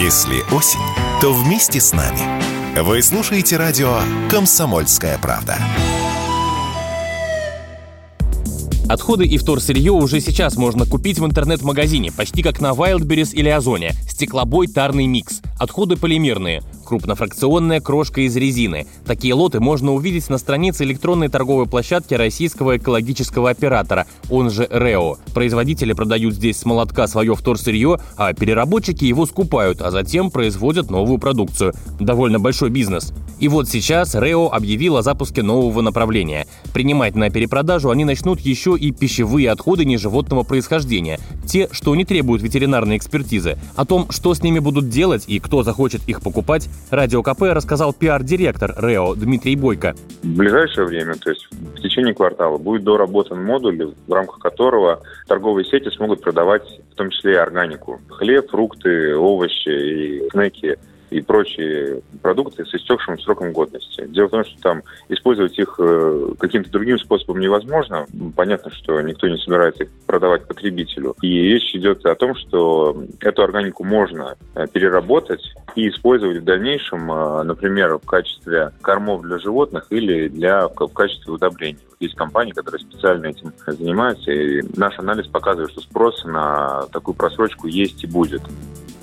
Если осень, то вместе с нами. Вы слушаете радио «Комсомольская правда». Отходы и вторсырье уже сейчас можно купить в интернет-магазине, почти как на Wildberries или Озоне. Стеклобой тарный микс. Отходы полимерные крупнофракционная крошка из резины. Такие лоты можно увидеть на странице электронной торговой площадки российского экологического оператора, он же РЭО. Производители продают здесь с молотка свое вторсырье, а переработчики его скупают, а затем производят новую продукцию. Довольно большой бизнес. И вот сейчас РЭО объявил о запуске нового направления. Принимать на перепродажу они начнут еще и пищевые отходы неживотного происхождения, те, что не требуют ветеринарной экспертизы. О том, что с ними будут делать и кто захочет их покупать, Радио КП рассказал пиар-директор РЭО Дмитрий Бойко. В ближайшее время, то есть в течение квартала, будет доработан модуль, в рамках которого торговые сети смогут продавать в том числе и органику. Хлеб, фрукты, овощи и снеки и прочие продукты с истекшим сроком годности. Дело в том, что там использовать их э, каким-то другим способом невозможно. Понятно, что никто не собирается их продавать потребителю. И речь идет о том, что эту органику можно э, переработать и использовать в дальнейшем, э, например, в качестве кормов для животных или для, в качестве удобрений. Есть компании, которые специально этим занимаются, и наш анализ показывает, что спрос на такую просрочку есть и будет.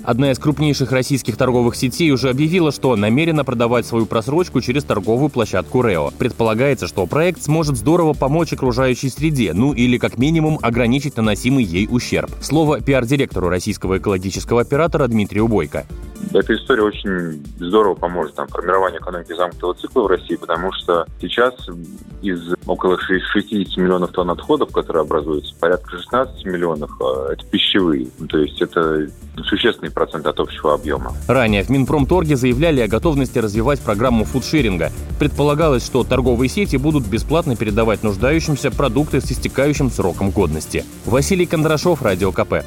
Одна из крупнейших российских торговых сетей уже объявила, что намерена продавать свою просрочку через торговую площадку Рео. Предполагается, что проект сможет здорово помочь окружающей среде, ну или как минимум ограничить наносимый ей ущерб. Слово пиар-директору российского экологического оператора Дмитрию Бойко. Эта история очень здорово поможет там, формированию экономики замкнутого цикла в России, потому что сейчас из около 60 миллионов тонн отходов, которые образуются, порядка 16 миллионов а, – это пищевые. То есть это существенный процент от общего объема. Ранее в Минпромторге заявляли о готовности развивать программу фудшеринга. Предполагалось, что торговые сети будут бесплатно передавать нуждающимся продукты с истекающим сроком годности. Василий Кондрашов, Радио КП.